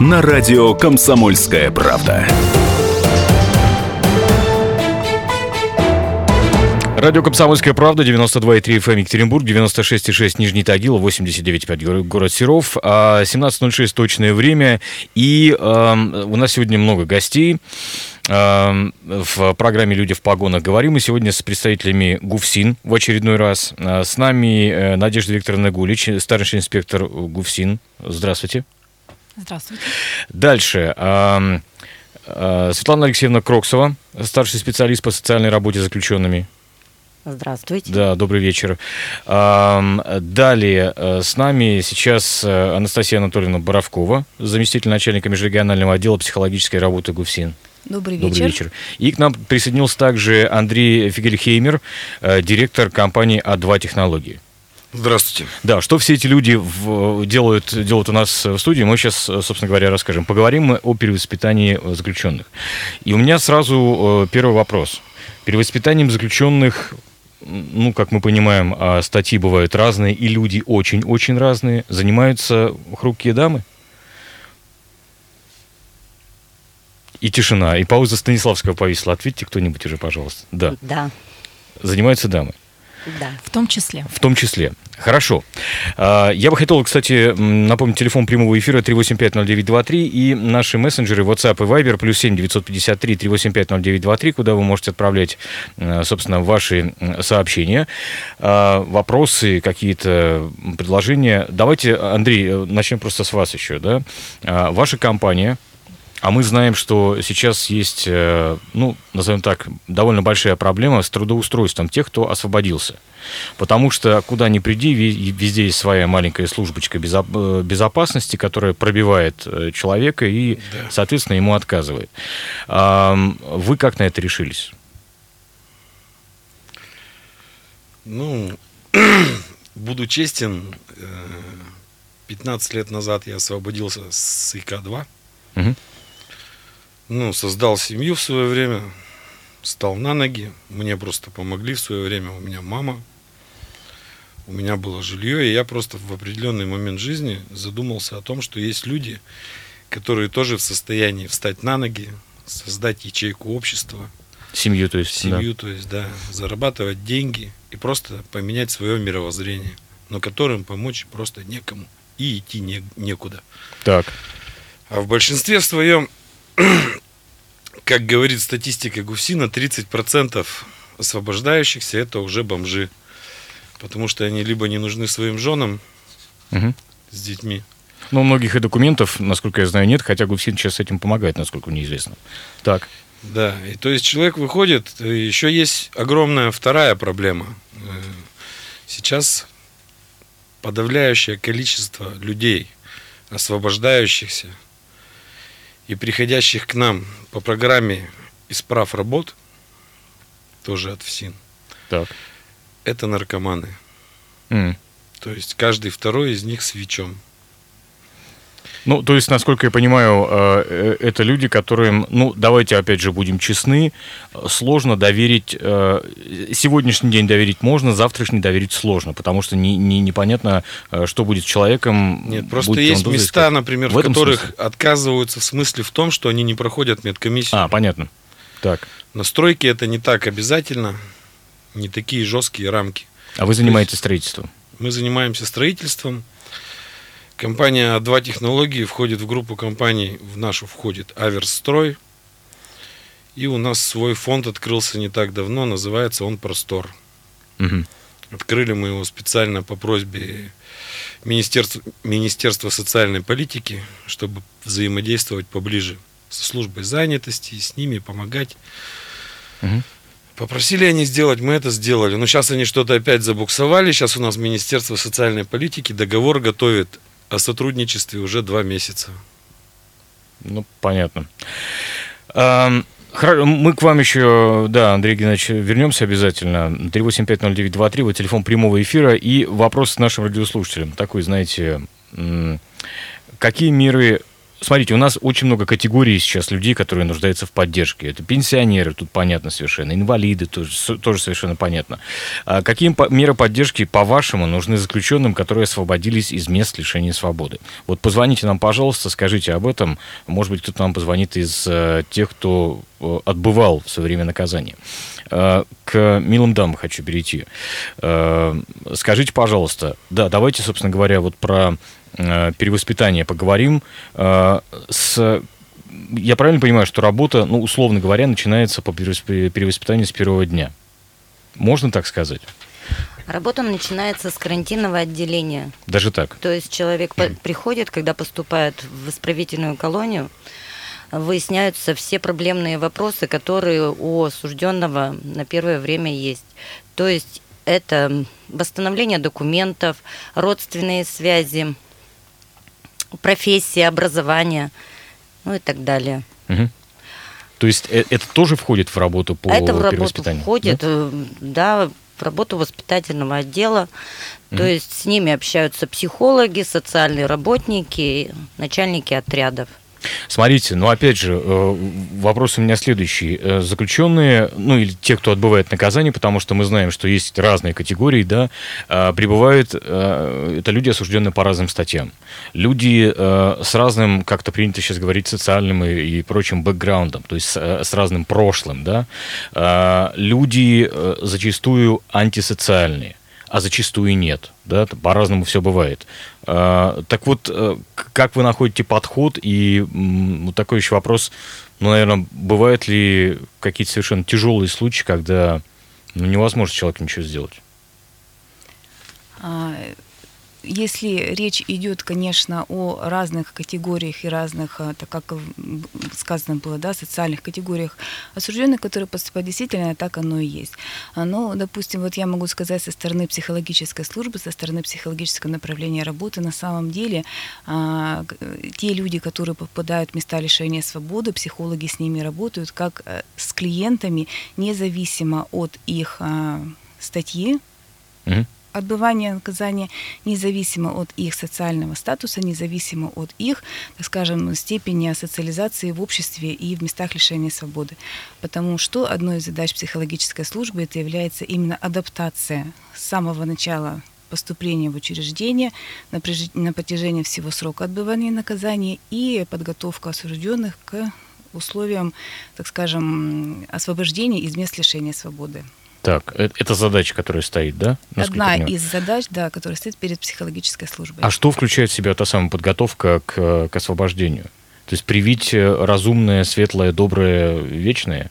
На радио «Комсомольская правда». Радио «Комсомольская правда», 92,3 FM Екатеринбург, 96,6 Нижний Тагил, 89,5 город Серов, 17.06 точное время, и э, у нас сегодня много гостей. Э, в программе «Люди в погонах» говорим мы сегодня с представителями ГУФСИН в очередной раз. Э, с нами э, Надежда Викторовна Гулич, старший инспектор ГУФСИН. Здравствуйте. Здравствуйте. Дальше. Э, Светлана Алексеевна Кроксова, старший специалист по социальной работе с заключенными. Здравствуйте. Да, добрый вечер. Далее э, с нами сейчас э, Анастасия Анатольевна Боровкова, заместитель начальника межрегионального отдела психологической работы ГУФСИН. Добрый вечер. Добрый вечер. И к нам присоединился также Андрей Фигельхеймер, э, директор компании А2 Технологии. Здравствуйте. Да, что все эти люди в, делают, делают у нас в студии, мы сейчас, собственно говоря, расскажем. Поговорим мы о перевоспитании заключенных. И у меня сразу первый вопрос. Перевоспитанием заключенных ну, как мы понимаем, а статьи бывают разные, и люди очень-очень разные, занимаются хрупкие дамы? И тишина, и пауза Станиславского повисла. Ответьте кто-нибудь уже, пожалуйста. Да. Да. Занимаются дамы. Да. В том числе. В том числе. Хорошо. А, я бы хотел, кстати, напомнить телефон прямого эфира 3850923 и наши мессенджеры WhatsApp и Viber плюс 7 953 3850923, куда вы можете отправлять, э, собственно, ваши сообщения, а, вопросы, какие-то предложения. Давайте, Андрей, э, начнем просто с вас еще. Да? А, ваша компания а мы знаем, что сейчас есть, э, ну, назовем так, довольно большая проблема с трудоустройством тех, кто освободился. Потому что куда ни приди, везде есть своя маленькая службочка э, безопасности, которая пробивает э, человека и, да. соответственно, ему отказывает. Вы как на это решились? Ну, буду честен, 15 лет назад я освободился с ИК-2. Угу ну, создал семью в свое время, стал на ноги. Мне просто помогли в свое время. У меня мама, у меня было жилье, и я просто в определенный момент жизни задумался о том, что есть люди, которые тоже в состоянии встать на ноги, создать ячейку общества. Семью, то есть. Семью, да. то есть, да. Зарабатывать деньги и просто поменять свое мировоззрение, но которым помочь просто некому и идти не, некуда. Так. А в большинстве своем как говорит статистика Гусина, 30% освобождающихся это уже бомжи. Потому что они либо не нужны своим женам угу. с детьми. Но у многих и документов, насколько я знаю, нет, хотя Гусин сейчас с этим помогает, насколько мне известно. Так. Да, и то есть человек выходит, еще есть огромная вторая проблема. Э, сейчас подавляющее количество людей, освобождающихся, и приходящих к нам по программе исправ работ, тоже от ФСИН, так. это наркоманы. Mm. То есть каждый второй из них свечом. Ну, то есть, насколько я понимаю, э, э, это люди, которым, ну, давайте опять же будем честны, сложно доверить, э, сегодняшний день доверить можно, завтрашний доверить сложно, потому что не, не, непонятно, что будет с человеком. Нет, просто есть места, искать. например, в, в которых смысле? отказываются в смысле в том, что они не проходят медкомиссию. А, понятно. Так. На стройке это не так обязательно, не такие жесткие рамки. А вы занимаетесь строительством? Мы занимаемся строительством. Компания А2 технологии входит в группу компаний, в нашу входит Аверстрой. И у нас свой фонд открылся не так давно, называется он Простор. Угу. Открыли мы его специально по просьбе Министерства, Министерства социальной политики, чтобы взаимодействовать поближе со службой занятости, с ними помогать. Угу. Попросили они сделать, мы это сделали. Но сейчас они что-то опять забуксовали. Сейчас у нас Министерство социальной политики договор готовит о сотрудничестве уже два месяца. Ну, понятно. Мы к вам еще, да, Андрей Геннадьевич, вернемся обязательно. 3850923, вот телефон прямого эфира. И вопрос нашим радиослушателям. Такой, знаете, какие меры Смотрите, у нас очень много категорий сейчас людей, которые нуждаются в поддержке. Это пенсионеры, тут понятно совершенно, инвалиды, тоже, тоже совершенно понятно. А какие меры поддержки, по-вашему, нужны заключенным, которые освободились из мест лишения свободы? Вот позвоните нам, пожалуйста, скажите об этом. Может быть, кто-то нам позвонит из э, тех, кто э, отбывал в свое время наказание. Э, к милым дамам хочу перейти. Скажите, пожалуйста, да, давайте, собственно говоря, вот про перевоспитания поговорим. Э, с я правильно понимаю, что работа, ну, условно говоря, начинается по перевоспитанию с первого дня? Можно так сказать? Работа начинается с карантинного отделения. Даже так? То есть человек mm. приходит, когда поступает в исправительную колонию, выясняются все проблемные вопросы, которые у осужденного на первое время есть. То есть это восстановление документов, родственные связи, профессии, образования, ну и так далее. Угу. То есть э, это тоже входит в работу по это в работу входит, да? Э, да, в работу воспитательного отдела. Угу. То есть с ними общаются психологи, социальные работники, начальники отрядов. Смотрите, ну опять же, э, вопрос у меня следующий. Э, заключенные, ну или те, кто отбывает наказание, потому что мы знаем, что есть разные категории, да, э, прибывают, это люди, осужденные по разным статьям. Люди с разным, как-то принято сейчас говорить, социальным и прочим бэкграундом, то есть с разным прошлым, да. Люди зачастую антисоциальные а зачастую нет. Да? По-разному все бывает. А, так вот, э, как вы находите подход? И вот такой еще вопрос, ну, наверное, бывают ли какие-то совершенно тяжелые случаи, когда ну, невозможно человеку ничего сделать? Если речь идет, конечно, о разных категориях и разных, э, так как сказано было, да, социальных категориях осужденных, которые поступают действительно, так оно и есть. А, Но, допустим, вот я могу сказать со стороны психологической службы, со стороны психологического направления работы, на самом деле а, те люди, которые попадают в места лишения свободы, психологи с ними работают как э, с клиентами, независимо от их а, статьи, mm-hmm отбывания наказания независимо от их социального статуса, независимо от их, так скажем, степени социализации в обществе и в местах лишения свободы. Потому что одной из задач психологической службы это является именно адаптация с самого начала поступления в учреждение на, протяжении всего срока отбывания наказания и подготовка осужденных к условиям, так скажем, освобождения из мест лишения свободы. Так, э, это задача, которая стоит, да? Одна из задач, да, которая стоит перед психологической службой. А что включает в себя та самая подготовка к, к освобождению? То есть привить э, разумное, светлое, доброе, вечное?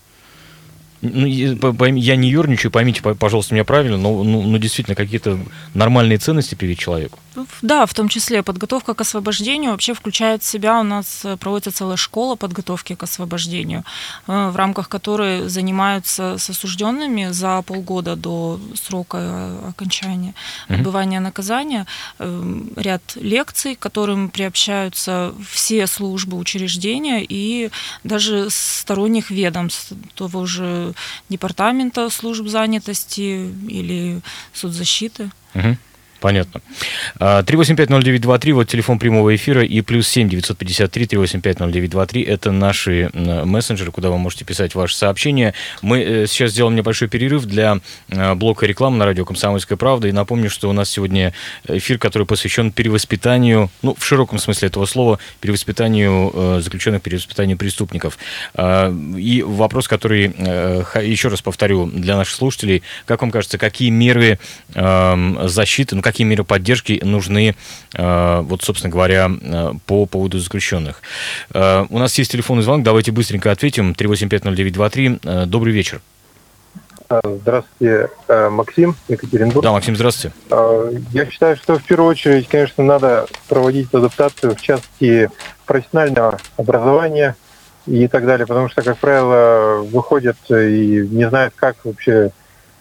Ну, я не ерничаю, поймите, пожалуйста, меня правильно, но ну, ну, действительно какие-то нормальные ценности привить человеку. Да, в том числе подготовка к освобождению вообще включает в себя, у нас э, проводится целая школа подготовки к освобождению, э, в рамках которой занимаются с осужденными за полгода до срока э, окончания отбывания наказания ряд лекций, к которым приобщаются все службы учреждения и даже сторонних ведомств того же департамента служб занятости или соцзащиты. Угу. Понятно. 3850923, вот телефон прямого эфира, и плюс 7 953 3850923, это наши мессенджеры, куда вы можете писать ваши сообщения. Мы э, сейчас сделаем небольшой перерыв для э, блока рекламы на радио «Комсомольская правда», и напомню, что у нас сегодня эфир, который посвящен перевоспитанию, ну, в широком смысле этого слова, перевоспитанию э, заключенных, перевоспитанию преступников. И вопрос, который, еще раз повторю, для наших слушателей, как вам кажется, какие меры защиты, ну, какие меры поддержки нужны, э, вот, собственно говоря, э, по поводу заключенных. Э, у нас есть телефонный звонок, давайте быстренько ответим. 3850923. Добрый вечер. Здравствуйте, Максим, Екатеринбург. Да, Максим, здравствуйте. Я считаю, что в первую очередь, конечно, надо проводить адаптацию в части профессионального образования и так далее, потому что, как правило, выходят и не знают, как вообще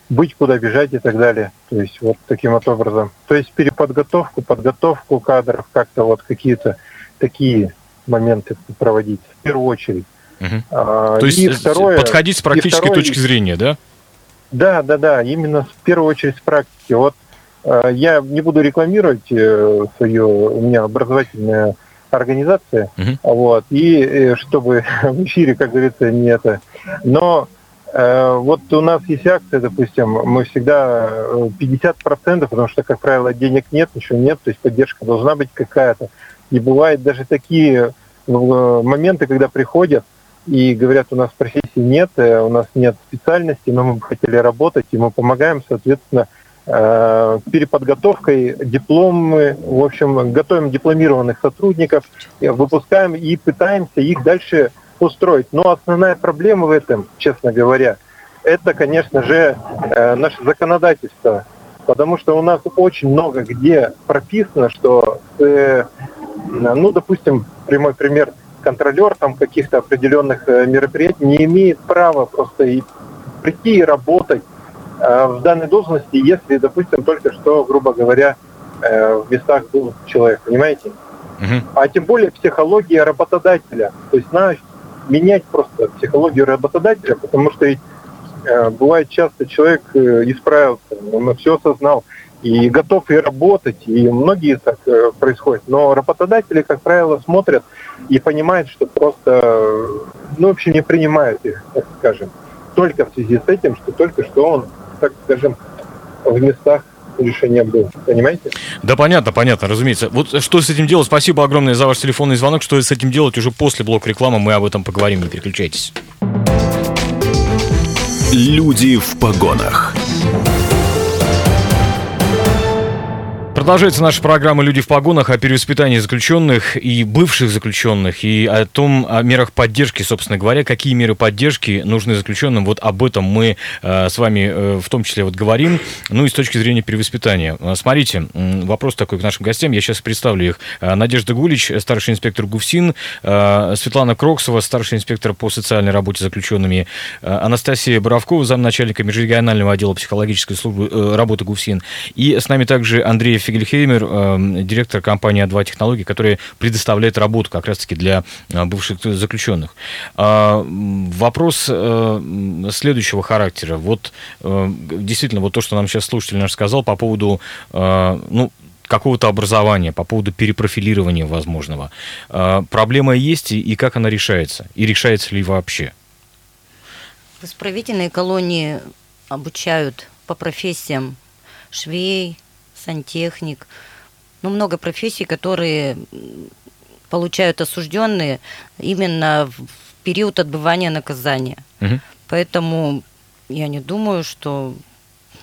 быть, куда бежать и так далее. То есть вот таким вот образом. То есть переподготовку, подготовку кадров, как-то вот какие-то такие моменты проводить в первую очередь. Мгм. А, То есть второе- подходить с практической второе- точки зрения, да? Да, да, да, именно в первую очередь с практики. Вот э, я не буду рекламировать э, свою, у меня образовательная организация, Мгм. вот, и э, чтобы в эфире, как говорится, не это. Но вот у нас есть акция, допустим, мы всегда э, 50%, потому что, как правило, денег нет, ничего нет, то есть поддержка должна быть какая-то. И бывают даже такие э, моменты, когда приходят и говорят, у нас профессии нет, э, у нас нет специальности, но мы бы хотели работать, и мы помогаем, соответственно, э, переподготовкой, дипломы, в общем, готовим дипломированных сотрудников, э, выпускаем и пытаемся их дальше устроить. Но основная проблема в этом, честно говоря, это, конечно же, э, наше законодательство. Потому что у нас очень много где прописано, что, э, ну, допустим, прямой пример, контролер там каких-то определенных э, мероприятий не имеет права просто и прийти и работать э, в данной должности, если, допустим, только что, грубо говоря, э, в местах был человек, понимаете? Мгм. а тем более психология работодателя. То есть надо менять просто психологию работодателя, потому что э, бывает часто человек э, исправился, он все осознал и готов и работать, и многие так э, происходит. Но работодатели, как правило, смотрят и понимают, что просто, ну, в общем, не принимают их, так скажем, только в связи с этим, что только что он, так скажем, в местах решения был. Понимаете? Да, понятно, понятно, разумеется. Вот что с этим делать? Спасибо огромное за ваш телефонный звонок. Что с этим делать уже после блока рекламы, мы об этом поговорим, не переключайтесь. Люди в погонах. Продолжается наша программа «Люди в погонах» о перевоспитании заключенных и бывших заключенных, и о том, о мерах поддержки, собственно говоря, какие меры поддержки нужны заключенным. Вот об этом мы э, с вами э, в том числе вот говорим, ну и с точки зрения перевоспитания. Э, Смотрите, вопрос такой к нашим гостям, я сейчас представлю их. Э, Надежда Гулич, э, старший инспектор ГУФСИН, э, Светлана Кроксова, старший инспектор по социальной работе с заключенными, э, Анастасия Боровкова, замначальника межрегионального отдела психологической службы э, работы ГУФСИН, и с нами также Андрей Фигельхеймер, э, директор компании А2 Технологии, которая предоставляет работу как раз-таки для э, бывших заключенных. А, Вопрос э, следующего характера. Вот э, действительно, вот то, что нам сейчас слушатель наш сказал по поводу, ну, какого-то образования, по поводу перепрофилирования возможного. Проблема есть, и и как она решается? И решается ли вообще? В исправительной колонии обучают по профессиям швей, сантехник. Ну, много профессий, которые получают осужденные именно в период отбывания наказания. Мгм. Поэтому я не думаю, что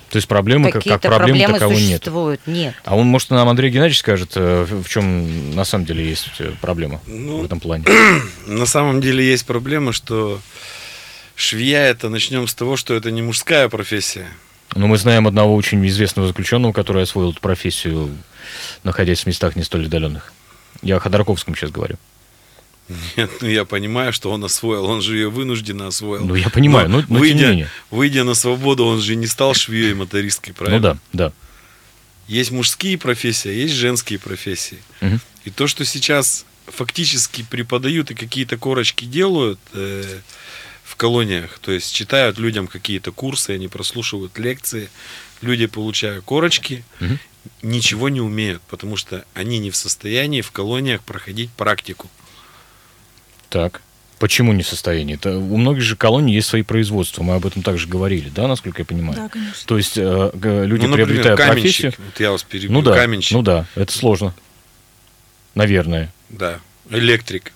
То есть проблемы, как, какие-то как проблемы проблемы таковой нет. существуют. Нет. А он, может, нам Андрей Геннадьевич скажет, э, в в чем на самом деле есть э, проблема Ну, в этом плане? На самом деле есть проблема, что швея это начнем с того, что это не мужская профессия. Но мы знаем одного очень известного заключенного, который освоил эту профессию, находясь в местах не столь отдаленных. Я о Ходорковском сейчас говорю. Нет, ну я понимаю, что он освоил, он же ее вынужденно освоил. Ну, я понимаю, но- но тем не выйдя, менее. выйдя на свободу, он же не стал швеей мотористкой, правильно? Ну да, да. Есть мужские профессии, а есть женские профессии. Мгм. И то, что сейчас фактически преподают и какие-то корочки делают э, в колониях, то есть читают людям какие-то курсы, они прослушивают лекции, люди получают корочки, Мгм. ничего не умеют, потому что они не в состоянии в колониях проходить практику. Так. Почему не в состоянии? Это, у многих же колоний есть свои производства. Мы об этом также говорили, да, насколько я понимаю? Да, конечно. То есть э, люди ну, например, приобретают каменщик, профессию. вот я вас перебью, Ну да, каменщик, ну да, это сложно. Наверное. да, электрик.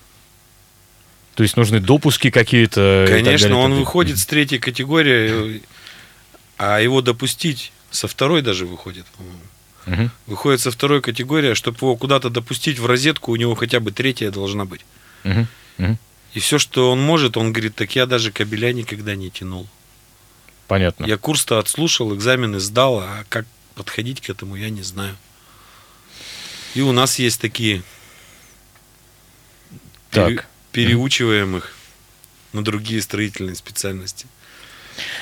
То есть нужны допуски какие-то. так Конечно, далее, он так выходит с третьей категории, а его допустить со второй даже выходит. Мгм. Выходит со второй категории, чтобы его куда-то допустить в розетку, у него хотя бы третья должна быть. Мгм. Мгм. И все, что он может, он говорит, так я даже кабеля никогда не тянул. Понятно. Я курс-то отслушал, экзамены сдал, а как подходить к этому, я не знаю. И у нас есть такие пере- Так. переучиваемых на другие строительные специальности.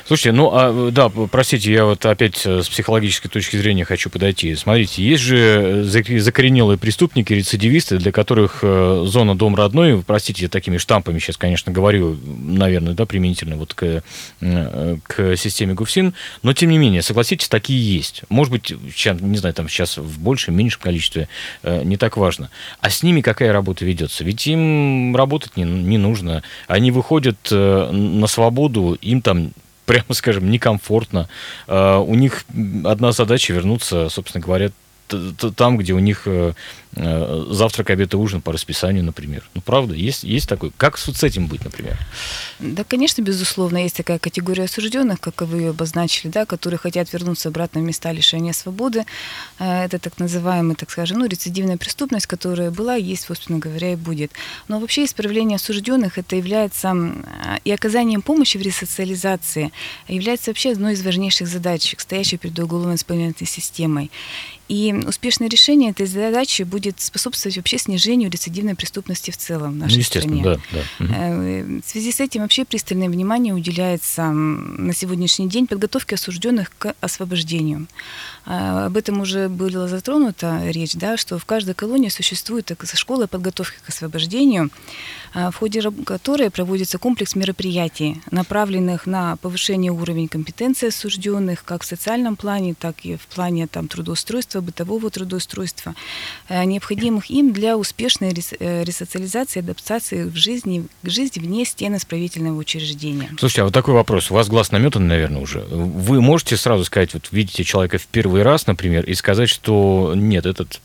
Слушайте, ну, а, да, простите, я вот опять э, с психологической точки зрения хочу подойти. Смотрите, есть же закоренелые преступники, рецидивисты, для которых э, зона дом родной, простите, я такими штампами сейчас, конечно, говорю, наверное, да, применительно вот к, э, к системе ГУФСИН, но тем не менее, согласитесь, такие есть. Может быть, сейчас, не знаю, там сейчас в большем, меньшем количестве, не так важно. А с ними какая работа ведется? Ведь им работать не, не нужно. Они выходят на свободу, им там прямо скажем, некомфортно. А, у них одна задача вернуться, собственно говоря, там, где у них э, э, завтрак, обед и ужин по расписанию, например. Ну, правда, есть, есть такой. Как с этим быть, например? Да, конечно, безусловно, есть такая категория осужденных, как вы ее обозначили, да, которые хотят вернуться обратно в места лишения свободы. Э, это так называемая, так скажем, ну, рецидивная преступность, которая была, есть, собственно говоря, и будет. Но вообще исправление осужденных это является и оказанием помощи в ресоциализации, является вообще одной из важнейших задач, стоящей перед уголовно-исполнительной системой. И успешное решение этой задачи будет способствовать вообще снижению рецидивной преступности в целом в нашей ну, естественно, стране. Да, да. Э, в связи с этим вообще пристальное внимание уделяется на сегодняшний день подготовке осужденных к освобождению. А, об этом уже была затронута речь, да, что в каждой колонии существует школа подготовки к освобождению, в ходе которой проводится комплекс мероприятий, направленных на повышение уровня компетенции осужденных как в социальном плане, так и в плане там, трудоустройства, бытового трудоустройства, э, необходимых им для успешной э, ресоциализации, адаптации в жизни, к жизни вне стен исправительного учреждения. Слушайте, а вот такой вопрос. У вас глаз наметан, наверное, уже. Вы можете сразу сказать, вот видите человека в первый раз, например, и сказать, что нет, этот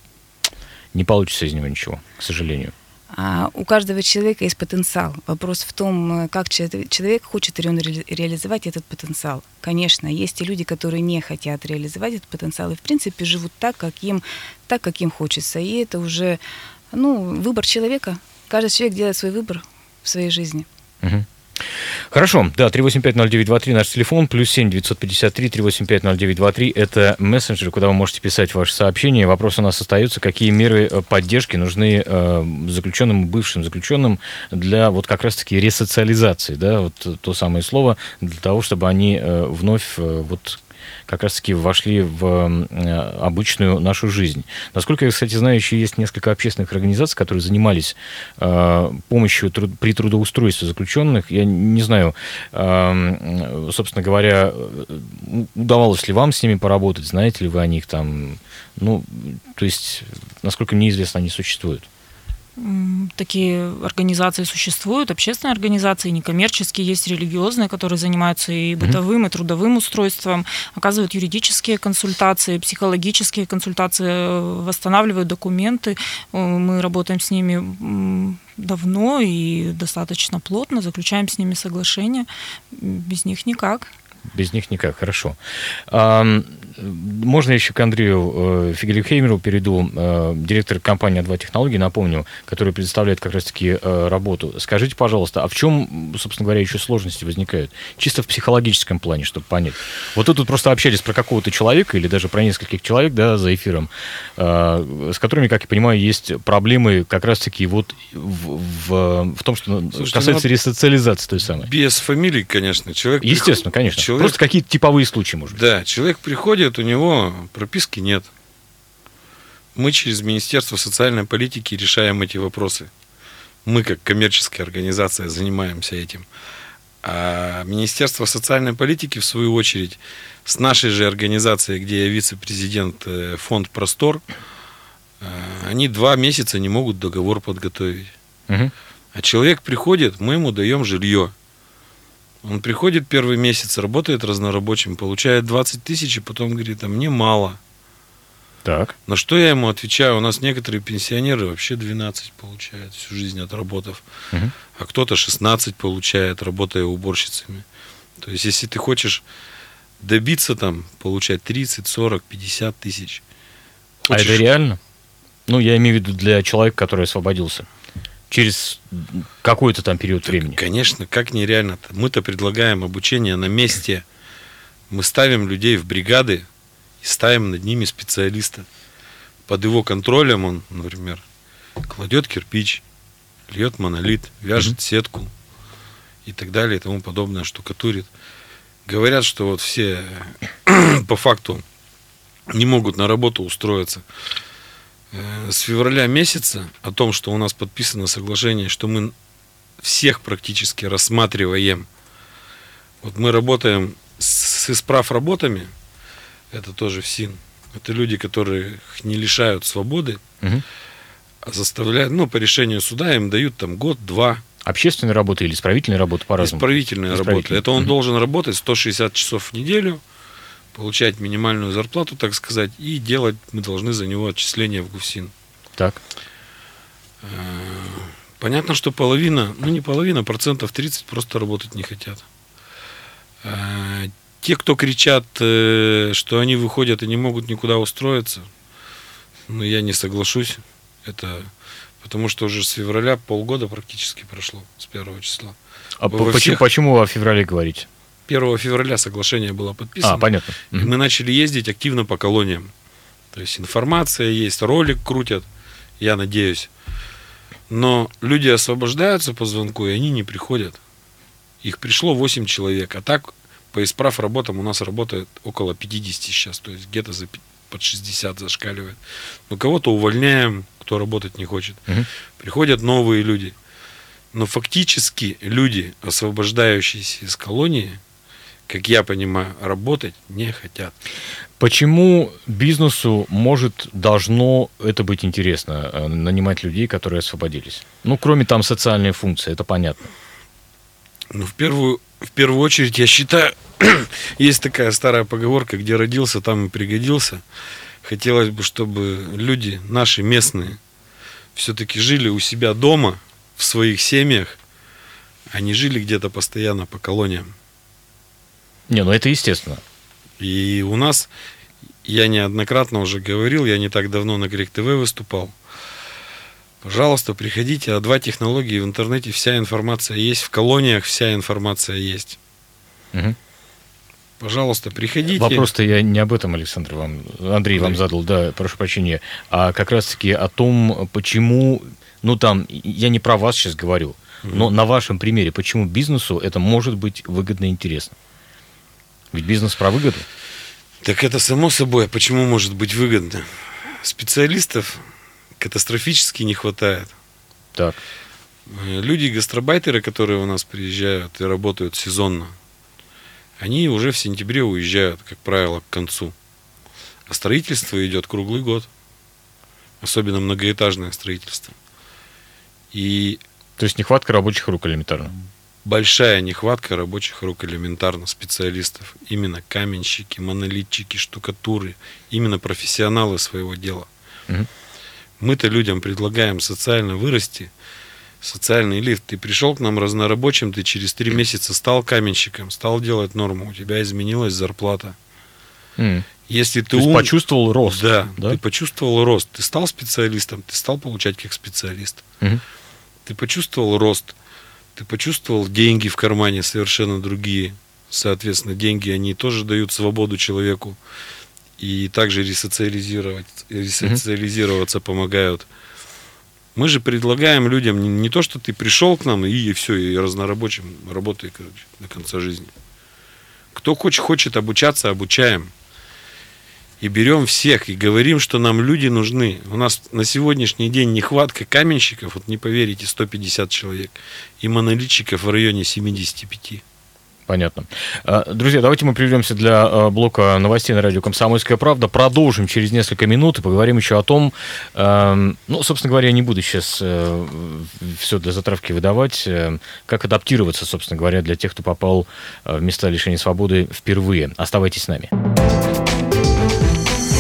не получится из него ничего, к сожалению. А у каждого человека есть потенциал. Вопрос в том, как человек хочет ли он реализовать этот потенциал. Конечно, есть и люди, которые не хотят реализовать этот потенциал и, в принципе, живут так, как им, так, как им хочется. И это уже ну, выбор человека. Каждый человек делает свой выбор в своей жизни. Угу. Хорошо, да, 3850923 наш телефон, плюс 7 953 3850923 это мессенджер, куда вы можете писать ваши сообщения. Вопрос у нас остается, какие меры э, поддержки нужны э, заключенным, бывшим заключенным для вот как раз-таки ресоциализации, да, вот то самое слово, для того, чтобы они э, вновь вот как раз-таки вошли в обычную нашу жизнь. Насколько я, кстати, знаю, еще есть несколько общественных организаций, которые занимались э, помощью при трудоустройстве заключенных. Я не знаю, э, собственно говоря, удавалось ли вам с ними поработать, знаете ли вы о них там? Ну, то есть, насколько мне известно, они существуют. Такие организации существуют, общественные организации, некоммерческие, есть религиозные, которые занимаются и бытовым, и трудовым устройством, оказывают юридические консультации, психологические консультации, восстанавливают документы. Э, мы работаем с ними давно и достаточно плотно, заключаем с ними соглашения. Без них никак. Без них никак, хорошо. Можно еще к Андрею э, Фигелихеймеру перейду, э, директор компании А2 Технологии, напомню, который предоставляет как раз-таки э, работу. Скажите, пожалуйста, а в чем, собственно говоря, еще сложности возникают? Чисто в психологическом плане, чтобы понять. Вот тут просто общались про какого-то человека или даже про нескольких человек, да, за эфиром, с которыми, как я понимаю, есть проблемы как раз-таки вот в, в, в том, что Слушайте, касается ну, ресоциализации той самой. Без фамилии, конечно. Человек Естественно, приход... конечно. Человек... Просто какие-то типовые случаи, может быть. Да, человек приходит приходит, у него прописки нет. Мы через Министерство социальной политики решаем эти вопросы. Мы, как коммерческая организация, занимаемся этим. А Министерство социальной политики, в свою очередь, с нашей же организацией, где я вице-президент э, фонд «Простор», э, они два месяца не могут договор подготовить. Угу. А человек приходит, мы ему даем жилье. Он приходит первый месяц, работает разнорабочим, получает 20 тысяч, и потом говорит, а мне мало. Так. На что я ему отвечаю? У нас некоторые пенсионеры вообще 12 получают всю жизнь отработав, угу. а кто-то 16 получает, работая уборщицами. То есть, если ты хочешь добиться там, получать 30, 40, 50 тысяч. Хочешь... А это реально? Ну, я имею в виду для человека, который освободился через какой-то там период времени. Конечно, как нереально. -то. Мы-то предлагаем обучение на месте. Мы ставим людей в бригады и ставим над ними специалиста. Под его контролем он, например, кладет кирпич, льет монолит, вяжет mm-hmm. сетку и так далее и тому подобное, штукатурит. говорят, что вот все по факту не могут на работу устроиться. Э, с февраля месяца о том, что у нас подписано соглашение, что мы всех практически рассматриваем. Вот мы работаем с исправ работами, это тоже ФСИН. Это люди, которые не лишают свободы, угу. а заставляют, ну, по решению суда им дают там год-два. Общественная работа или исправительная работа по-разному? Исправительная, работа. Это он угу. должен работать 160 часов в неделю, получать минимальную зарплату, так сказать, и делать мы должны за него отчисления в ГУФСИН. Так. Э, понятно, что половина, ну не половина, процентов 30 просто работать не хотят. Э, те, кто кричат, э, что они выходят и не могут никуда устроиться, ну я не соглашусь. Это потому что уже с февраля полгода практически прошло, с первого числа. А почему, всех... почему о феврале говорить? 1 февраля соглашение было подписано. А, понятно. И мы начали ездить активно по колониям. То есть информация есть, ролик крутят, я надеюсь. Но люди освобождаются по звонку, и они не приходят. Их пришло 8 человек. А так по исправ работам у нас работает около 50 сейчас. То есть где-то за, под 60 зашкаливает. Но кого-то увольняем, кто работать не хочет. Угу. Приходят новые люди. Но фактически люди, освобождающиеся из колонии, как я понимаю, работать не хотят. Почему бизнесу может, должно это быть интересно, э, нанимать людей, которые освободились? Ну, кроме там социальной функции, это понятно. Ну, в первую, в первую очередь, я считаю, есть такая старая поговорка, где родился, там и пригодился. Хотелось бы, чтобы люди, наши местные, все-таки жили у себя дома, в своих семьях, а не жили где-то постоянно по колониям. Не, ну это естественно. И у нас, я неоднократно уже говорил, я не так давно на Грек ТВ выступал. Пожалуйста, приходите, а два технологии в интернете вся информация есть, в колониях вся информация есть. Угу. Пожалуйста, приходите. Вопрос-то я не об этом, Александр, вам, Андрей да. вам задал, да, прошу прощения, а как раз-таки о том, почему, ну там, я не про вас сейчас говорю, угу. но на вашем примере, почему бизнесу это может быть выгодно и интересно. Ведь бизнес про выгоду. Так это само собой. А почему может быть выгодно? Специалистов катастрофически не хватает. Так. Э, люди, гастробайтеры, которые у нас приезжают и работают сезонно, они уже в сентябре уезжают, как правило, к концу. А строительство идет круглый год. Особенно многоэтажное строительство. И... То есть нехватка рабочих рук элементарно большая нехватка рабочих рук элементарно, специалистов. Именно каменщики, монолитчики, штукатуры. Именно профессионалы своего дела. Угу. Мы-то людям предлагаем социально вырасти, социальный лифт. Ты пришел к нам разнорабочим, ты через три месяца стал каменщиком, стал делать норму, у тебя изменилась зарплата. Mm. Если ты ум... почувствовал рост. Да, да, ты почувствовал рост. Ты стал специалистом, ты стал получать как специалист. Mm-hmm. Ты почувствовал рост ты почувствовал деньги в кармане совершенно другие. Соответственно, деньги, они тоже дают свободу человеку. И также ресоциализировать, ресоциализироваться mm-hmm. помогают. Мы же предлагаем людям не, не то, что ты пришел к нам и, и все, и разнорабочим работай, короче, до конца жизни. Кто хочет, хочет обучаться, обучаем и берем всех, и говорим, что нам люди нужны. У нас на сегодняшний день нехватка каменщиков, вот не поверите, 150 человек, и монолитчиков в районе 75. Понятно. А, друзья, давайте мы прервемся для а, блока новостей на радио «Комсомольская правда». Продолжим через несколько минут и поговорим еще о том, эм, ну, собственно говоря, я не буду сейчас э, все для затравки выдавать, э, как адаптироваться, собственно говоря, для тех, кто попал э, в места лишения свободы впервые. Оставайтесь с нами.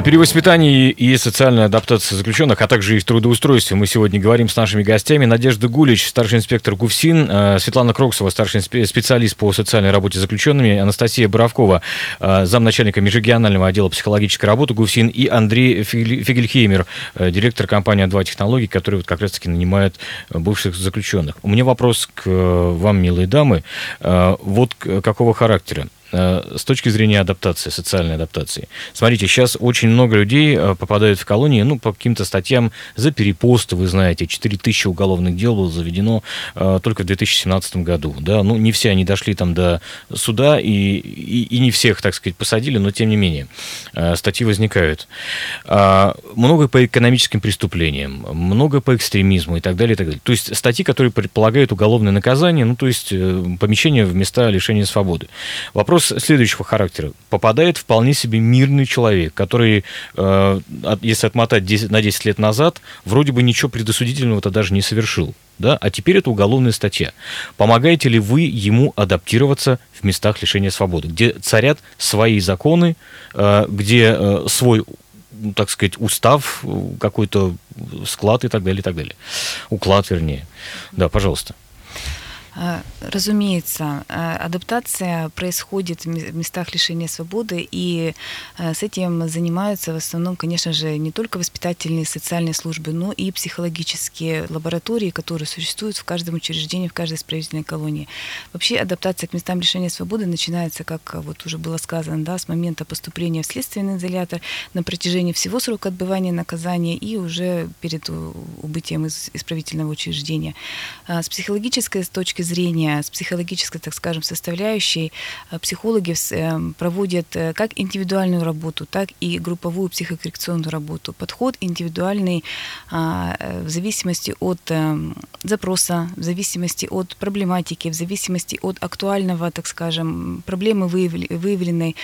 О перевоспитании и социальной адаптации заключенных, а также их трудоустройстве мы сегодня говорим с нашими гостями. Надежда Гулич, старший инспектор ГУФСИН, э, Светлана Кроксова, старший специалист по социальной работе с заключенными, Анастасия Боровкова, э, замначальника межрегионального отдела психологической работы ГУФСИН и Андрей Фигельхеймер, э, директор компании «А2 технологий», который вот как раз-таки нанимает бывших заключенных. У меня вопрос к вам, милые дамы. Вот какого характера? Э, с точки зрения адаптации, социальной адаптации. Смотрите, сейчас очень много людей э, попадают в колонии, ну, по каким-то статьям за перепосты, вы знаете, 4000 уголовных дел было заведено э, только в 2017 году, да, ну, не все они дошли там до суда, и, и, и не всех, так сказать, посадили, но тем не менее, статьи возникают. А, много по экономическим преступлениям, много по экстремизму и так далее, и так далее. То есть статьи, которые предполагают уголовное наказание, ну, то есть помещение в места лишения свободы. Вопрос следующего характера. Попадает вполне себе мирный человек, который, э, если отмотать 10, на 10 лет назад, вроде бы ничего предосудительного-то даже не совершил. Да? А теперь это уголовная статья. Помогаете ли вы ему адаптироваться в местах лишения свободы, где царят свои законы, э, где э, свой так сказать, устав, какой-то склад и так далее, и так далее. Уклад, вернее. Да, пожалуйста. А, разумеется, а, адаптация происходит в местах лишения свободы, и а, с этим занимаются в основном, конечно же, не только воспитательные социальные службы, но и психологические лаборатории, которые существуют в каждом учреждении, в каждой исправительной колонии. Вообще адаптация к местам лишения свободы начинается, как вот уже было сказано, да, с момента поступления в следственный изолятор на протяжении всего срока отбывания наказания и уже перед убытием из исправительного учреждения. С психологической точки точки зрения, с психологической, так скажем, составляющей, э, психологи э, проводят э, как индивидуальную работу, так и групповую психокоррекционную работу. Подход индивидуальный а, в зависимости от запроса, в зависимости от проблематики, в зависимости от актуального, так скажем, проблемы, выявленной,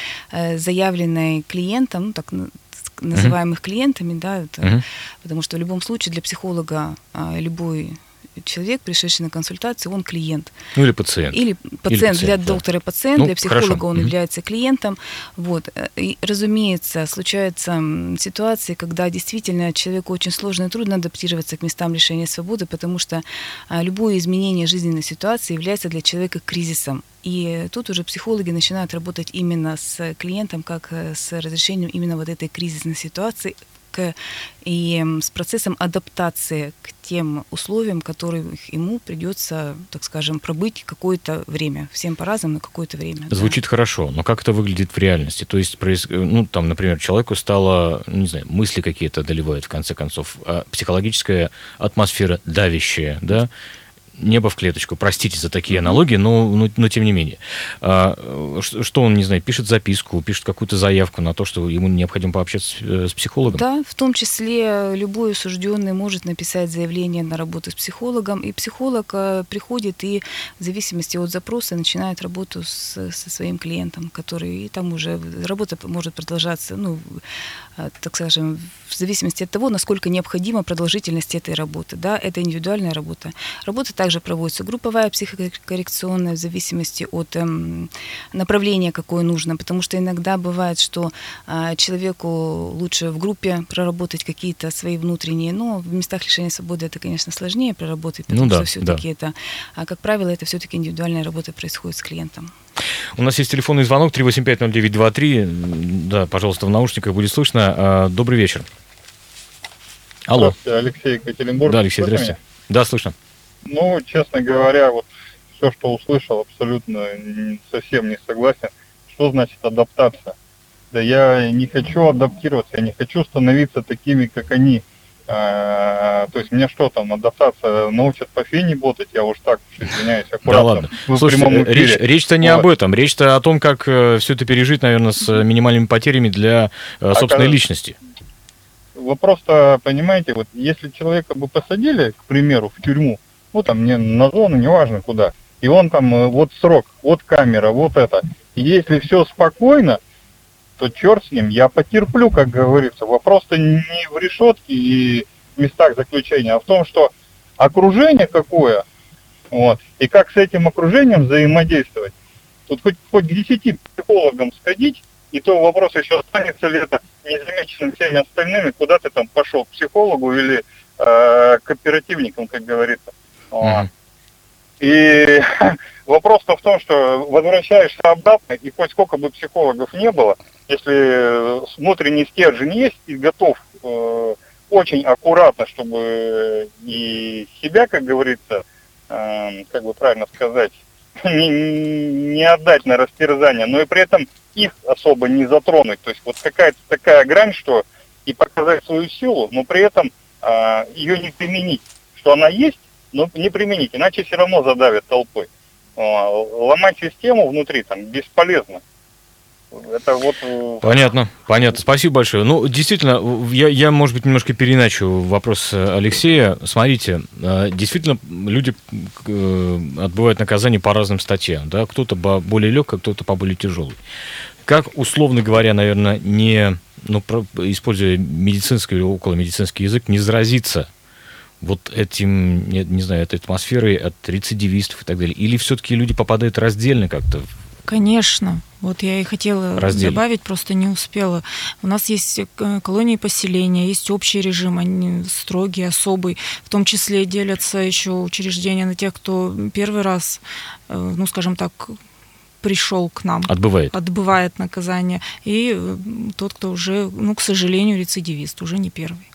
заявленной клиентом, так называемых uh-huh. клиентами, да, это, uh-huh. потому что в любом случае для психолога а, любой человек, пришедший на консультацию, он клиент. Ну или пациент. Или пациент, или пациент для да. доктора пациент, ну, для психолога хорошо. он является клиентом. Вот. И, разумеется, случаются ситуации, когда действительно человеку очень сложно и трудно адаптироваться к местам лишения свободы, потому что а, любое изменение жизненной ситуации является для человека кризисом. И тут уже психологи начинают работать именно с клиентом, как э, с разрешением именно вот этой кризисной ситуации, и с процессом адаптации к тем условиям, которые ему придется, так скажем, пробыть какое-то время. Всем по-разному, но какое-то время. Звучит да. хорошо, но как это выглядит в реальности? То есть, ну, там, например, человеку стало, не знаю, мысли какие-то одолевают, в конце концов, а психологическая атмосфера давящая, да, небо в клеточку. Простите за такие аналогии, но, но, но тем не менее. А, что он, не знаю, пишет записку, пишет какую-то заявку на то, что ему необходимо пообщаться с, э, с психологом? Да, в том числе любой осужденный может написать заявление на работу с психологом, и психолог э, приходит и в зависимости от запроса начинает работу с, со своим клиентом, который и там уже работа может продолжаться, ну, э, так скажем, в зависимости от того, насколько необходима продолжительность этой работы. Да, это индивидуальная работа. Работа также проводится групповая психокоррекционная в зависимости от эм, направления, какое нужно, потому что иногда бывает, что э, человеку лучше в группе проработать какие-то свои внутренние, но в местах лишения свободы это, конечно, сложнее проработать, потому ну, да, что все-таки да. это, а, как правило, это все-таки индивидуальная работа происходит с клиентом. У нас есть телефонный звонок 3850923. Да, пожалуйста, в наушниках будет слышно. А, добрый вечер. Алло. Здравствуйте, Алексей Екатеринбург. Да, Алексей, здравствуйте. Да, слышно. Ну, честно говоря, вот все, что услышал, абсолютно совсем не согласен. Что значит адаптация? Да я не хочу адаптироваться, я не хочу становиться такими, как они. А, то есть мне что там, адаптация научат по фене ботать, я уж так извиняюсь, аккуратно. Да ладно. Слушайте, речь, речь-то не вот. об этом, речь-то о том, как э, все это пережить, наверное, с минимальными потерями для э, собственной а, личности. Вопрос-то, понимаете, вот если человека бы посадили, к примеру, в тюрьму, ну там не на зону, неважно куда, и он там, э, вот срок, вот камера, вот это, и если все спокойно, то черт с ним, я потерплю, как говорится. Вопрос-то не в решетке и местах заключения, а в том, что окружение какое, вот, и как с этим окружением взаимодействовать. Тут хоть, хоть к десяти психологам сходить, и то вопрос еще останется ли это незамеченным всеми остальными, куда ты там пошел, к психологу или э, к оперативникам, как говорится. И вопрос-то в том, что возвращаешься обратно, и хоть сколько бы психологов не было, если внутренний стержень есть и готов э, очень аккуратно, чтобы и себя, как говорится, э, как бы правильно сказать, не, не отдать на растерзание, но и при этом их особо не затронуть. То есть вот какая-то такая грань, что и показать свою силу, но при этом а, ее не применить. Что она есть, но не применить, иначе все равно задавят толпой. А, ломать систему внутри там бесполезно. Это вот... Э, понятно, понятно. Спасибо большое. Ну, действительно, я, я, может быть, немножко переначу вопрос Алексея. Смотрите, э, действительно, люди э, отбывают наказание по разным статьям. Да? Кто-то более легкой, кто-то по более тяжелой. Как, условно говоря, наверное, не, ну, используя медицинский или околомедицинский язык, не заразиться вот этим, не, не знаю, этой атмосферой от рецидивистов и так далее? Или все-таки люди попадают раздельно как-то Конечно. Вот я и хотела Раздельно. добавить, просто не успела. У нас есть э, колонии поселения, есть общий режим, они строгий, особый. В том числе делятся еще учреждения на тех, кто первый раз, э, ну, скажем так, пришел к нам. Отбывает. Отбывает наказание. И э, тот, кто уже, ну, к сожалению, рецидивист, уже не первый.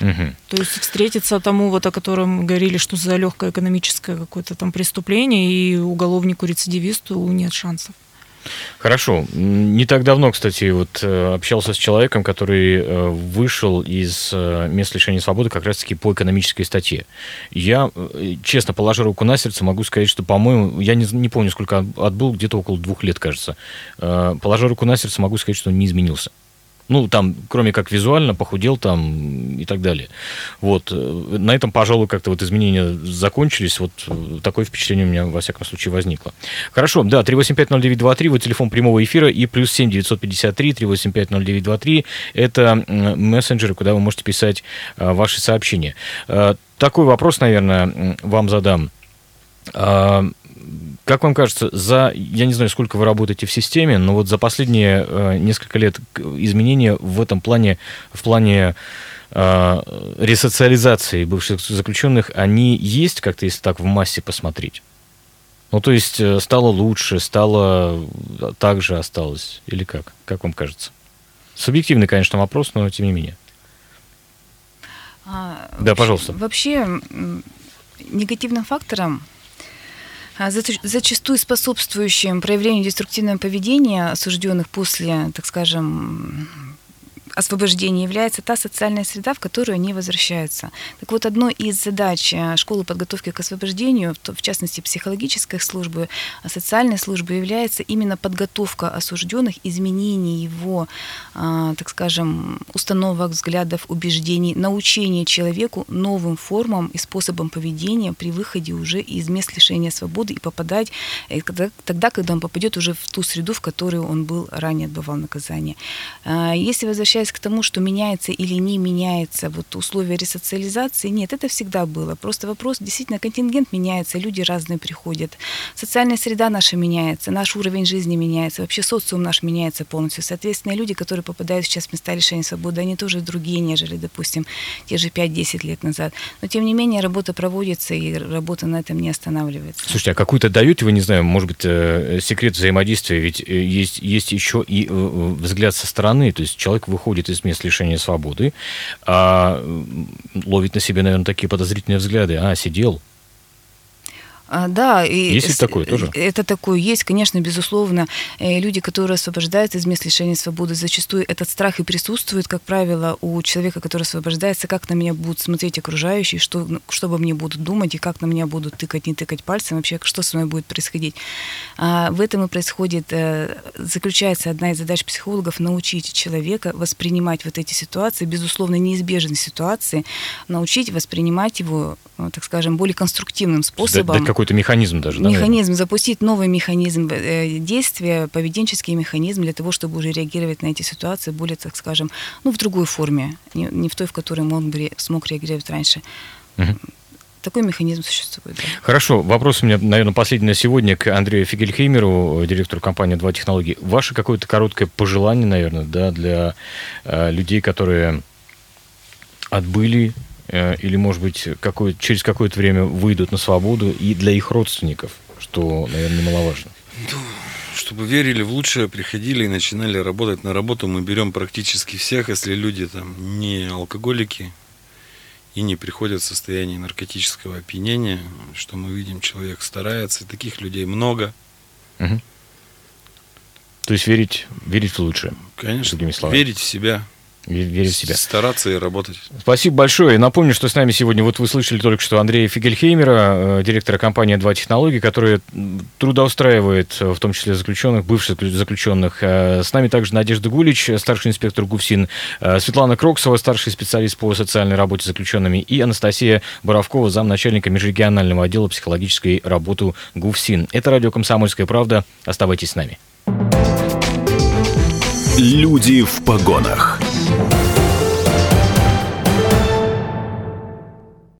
Угу. То есть встретиться тому, вот о котором говорили, что за легкое экономическое какое-то там преступление, и уголовнику-рецидивисту нет шансов. Хорошо. Не так давно, кстати, вот э, общался с человеком, который э, вышел из э, мест лишения свободы как раз-таки по экономической статье. Я, честно, положа руку на сердце, могу сказать, что, по-моему, я не, не помню, сколько отбыл, где-то около двух лет, кажется. Положа руку на сердце, могу сказать, что он не изменился. Ну, там, кроме как визуально, похудел там и так далее. Вот. На этом, пожалуй, как-то вот изменения закончились. Вот такое впечатление у меня, во всяком случае, возникло. Хорошо, да, 3850923, вот телефон прямого эфира, и плюс 7 953 3850923, это мессенджеры, куда вы можете писать а, ваши сообщения. Такой вопрос, наверное, вам задам. Как вам кажется, за, я не знаю, сколько вы работаете в системе, но вот за последние э, несколько лет изменения в этом плане, в плане э, ресоциализации бывших заключенных, они есть как-то, если так в массе посмотреть? Ну, то есть э, стало лучше, стало так же осталось, или как? Как вам кажется? Субъективный, конечно, вопрос, но тем не менее. А, да, пожалуйста. Вообще, негативным фактором зачастую способствующим проявлению деструктивного поведения осужденных после, так скажем, освобождения является та социальная среда, в которую они возвращаются. Так вот, одной из задач э, школы подготовки к освобождению, в частности психологической службы, а социальной службы, является именно подготовка осужденных, изменение его, а, так скажем, установок, взглядов, убеждений, научение человеку новым формам и способам поведения при выходе уже из мест лишения свободы и попадать э, тогда, когда он попадет уже в ту среду, в которой он был ранее отбывал наказание. Если возвращаясь к тому, что меняется или не меняется вот условия ресоциализации, нет, это всегда было. Просто вопрос, действительно, контингент меняется, люди разные приходят, социальная среда наша меняется, наш уровень жизни меняется, вообще социум наш меняется полностью. Соответственно, люди, которые попадают сейчас в места лишения свободы, они тоже другие, нежели, допустим, те же 5-10 лет назад. Но, тем не менее, работа проводится, и работа на этом не останавливается. Слушайте, а какую-то даете вы, не знаю, может быть, э, секрет взаимодействия? Ведь э, есть, есть еще и э, взгляд со стороны, то есть человек выходит выходит из мест лишения свободы, а ловит на себе, наверное, такие подозрительные взгляды. А, сидел, да, и есть ли такое тоже? Это такое есть, конечно, безусловно. Э, люди, которые освобождаются из мест лишения свободы, зачастую этот страх и присутствует, как правило, у человека, который освобождается, как на меня будут смотреть окружающие, что, что обо мне будут думать, и как на меня будут тыкать, не тыкать пальцем, вообще, что со мной будет происходить. А в этом и происходит, э, заключается одна из задач психологов, научить человека воспринимать вот эти ситуации, безусловно, неизбежные ситуации, научить воспринимать его, э, так скажем, более конструктивным способом какой-то механизм даже. Механизм, да, запустить новый механизм э, действия, поведенческий механизм для того, чтобы уже реагировать на эти ситуации более, так скажем, ну, в другой форме, не, не в той, в которой он бы смог реагировать раньше. Угу. Такой механизм существует. Да. Хорошо. Вопрос у меня, наверное, последний на сегодня к Андрею Фигельхеймеру, директору компании «Два технологии». Ваше какое-то короткое пожелание, наверное, да, для э, людей, которые отбыли или, может быть, какое, через какое-то время выйдут на свободу и для их родственников, что, наверное, немаловажно. Ну, чтобы верили в лучшее, приходили и начинали работать на работу. Мы берем практически всех, если люди там не алкоголики, и не приходят в состояние наркотического опьянения, что мы видим, человек старается, таких людей много. Угу. То есть верить, верить в лучшее. Конечно, другими словами. верить в себя. Верить в себя. Стараться и работать. Спасибо большое. Напомню, что с нами сегодня, вот вы слышали только что Андрея Фигельхеймера, э, директора компании «Два технологии», которая трудоустраивает, э, в том числе заключенных, бывших заключенных. Э, с нами также Надежда Гулич, старший инспектор ГУФСИН, Светлана Кроксова, старший специалист по социальной работе с заключенными, и Анастасия Боровкова, замначальника межрегионального отдела психологической работы ГУФСИН. Это радио «Комсомольская правда». Оставайтесь с нами. Люди в погонах.